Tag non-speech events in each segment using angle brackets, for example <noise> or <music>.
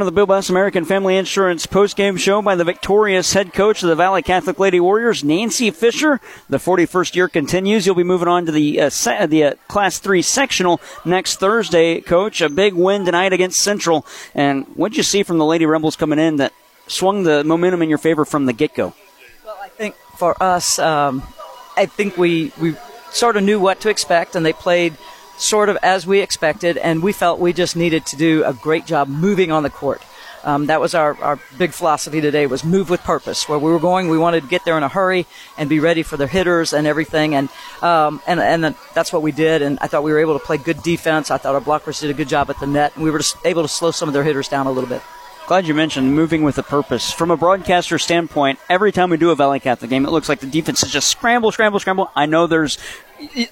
Of the Bill Bass American Family Insurance postgame show by the victorious head coach of the Valle Catholic Lady Warriors, Nancy Fischer. The 41st year continues. You'll be moving on to the uh, se- the uh, Class 3 sectional next Thursday, coach. A big win tonight against Central. And what'd you see from the Lady Rebels coming in that swung the momentum in your favor from the get go? Well, I think for us, um, I think we, we sort of knew what to expect, and they played – sort of as we expected, and we felt we just needed to do a great job moving on the court. Um, that was our, our big philosophy today was move with purpose. Where we were going, we wanted to get there in a hurry and be ready for their hitters and everything. And, um, and, and that's what we did. And I thought we were able to play good defense. I thought our blockers did a good job at the net. And we were able to slow some of their hitters down a little bit. Glad you mentioned moving with a purpose. From a broadcaster standpoint, every time we do a Valle Catholic game, it looks like the defense is just scramble, scramble, scramble. I know there's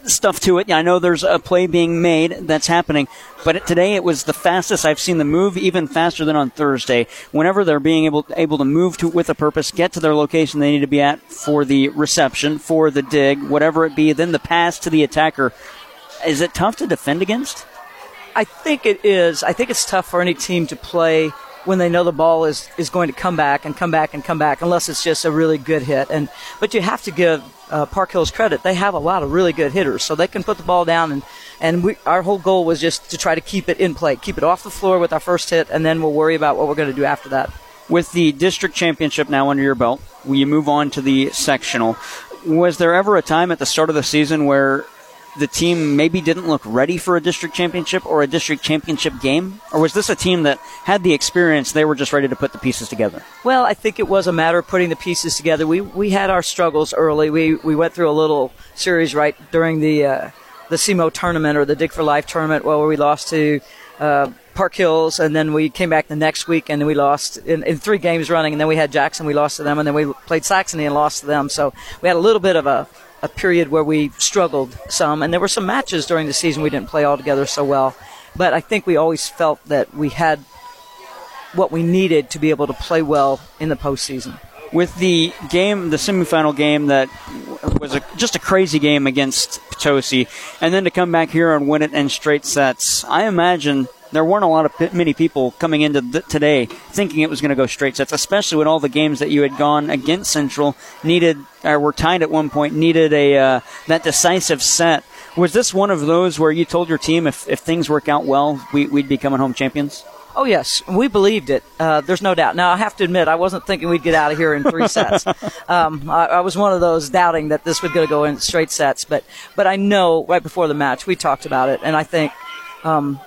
stuff to it. I know there's a play being made that's happening, but today it was the fastest I've seen the move, even faster than on Thursday. Whenever they're being able able to move to with a purpose, get to their location they need to be at for the reception, for the dig, whatever it be, then the pass to the attacker. Is it tough to defend against? I think it is. I think it's tough for any team to play when they know the ball is, is going to come back and come back and come back, unless it's just a really good hit. And but you have to give uh, Park Hills credit; they have a lot of really good hitters, so they can put the ball down. And and we, our whole goal was just to try to keep it in play, keep it off the floor with our first hit, and then we'll worry about what we're going to do after that. With the district championship now under your belt, will you move on to the sectional? Was there ever a time at the start of the season where the team maybe didn't look ready for a district championship or a district championship game? Or was this a team that had the experience, they were just ready to put the pieces together? Well, I think it was a matter of putting the pieces together. We, we had our struggles early. We, we went through a little series right during the, uh, the SEMO tournament or the Dig for Life tournament where we lost to uh, Park Hills, and then we came back the next week and we lost in, in, three games running, and then we had Jackson, we lost to them, and then we played Saxony and lost to them. So we had a little bit of a a period where we struggled some, and there were some matches during the season we didn't play all together so well. But I think we always felt that we had what we needed to be able to play well in the postseason. With the game, the semifinal game that was a, just a crazy game against Potosi, and then to come back here and win it in straight sets, I imagine there weren't a lot of many people coming into th- today thinking it was going to go straight sets, especially with all the games that you had gone against Central needed or were tied at one point needed a uh, that decisive set. Was this one of those where you told your team if, if things work out well, we, would be coming home champions? Oh yes, we believed it. Uh, there's no doubt. Now I have to admit, I wasn't thinking we'd get out of here in three sets. <laughs> Um, I, I, was one of those doubting that this was going to go in straight sets. But but I know right before the match we talked about it, and I think um,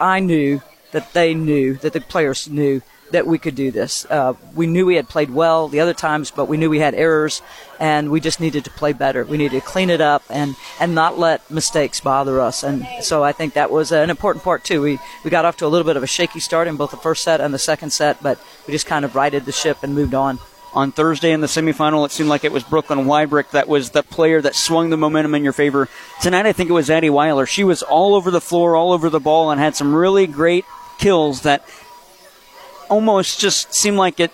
I knew that they knew that the players knew that we could do this. Uh, we knew we had played well the other times, but we knew we had errors, and we just needed to play better. We needed to clean it up and and not let mistakes bother us. And so I think that was an important part too. We we got off to a little bit of a shaky start in both the first set and the second set, but we just kind of righted the ship and moved on on Thursday in the semifinal. It seemed like it was Brooklyn Wybrick that was the player that swung the momentum in your favor. Tonight, I think it was Addie Weiler. She was all over the floor, all over the ball, and had some really great kills that almost just seemed like it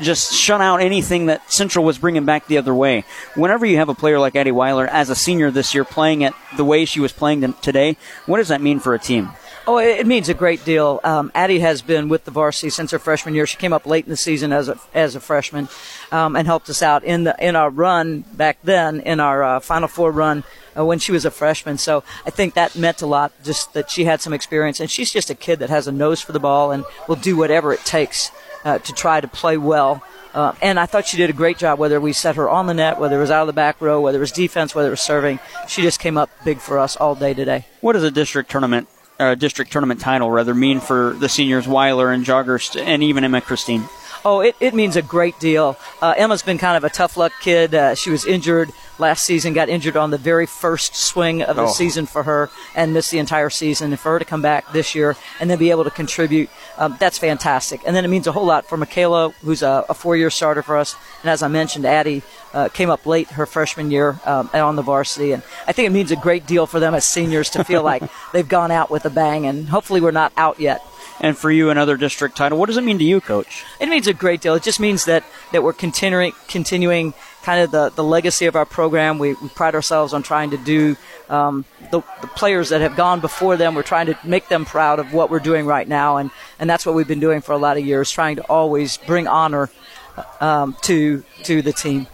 just shut out anything that Central was bringing back the other way. Whenever you have a player like Addie Weiler as a senior this year playing it the way she was playing today, what does that mean for a team? Oh, it means a great deal. Um, Addie has been with the varsity since her freshman year. She came up late in the season as a as a freshman, um, and helped us out in the in our run back then in our uh, Final Four run uh, when she was a freshman. So I think that meant a lot, just that she had some experience, and she's just a kid that has a nose for the ball and will do whatever it takes uh, to try to play well. Uh, and I thought she did a great job, whether we set her on the net, whether it was out of the back row, whether it was defense, whether it was serving. She just came up big for us all day today. What is a district tournament uh, district tournament title rather mean for the seniors Weiler and Joggers and even Emma Christine? Oh, it, it means a great deal. Uh, Emma's been kind of a tough luck kid. Uh, she was injured last season, got injured on the very first swing of the oh. season for her, and missed the entire season. And for her to come back this year and then be able to contribute, um, that's fantastic. And then it means a whole lot for Michaela, who's a, a four year starter for us. And as I mentioned, Addie uh, came up late her freshman year um, on the varsity. And I think it means a great deal for them as seniors to feel like <laughs> they've gone out with a bang. And hopefully, we're not out yet and for you another district title. What does it mean to you, Coach? It means a great deal. It just means that, that we're continuing continuing kind of the, the legacy of our program. We, we pride ourselves on trying to do um, the, the players that have gone before them. We're trying to make them proud of what we're doing right now, and, and that's what we've been doing for a lot of years, trying to always bring honor um, to to the team.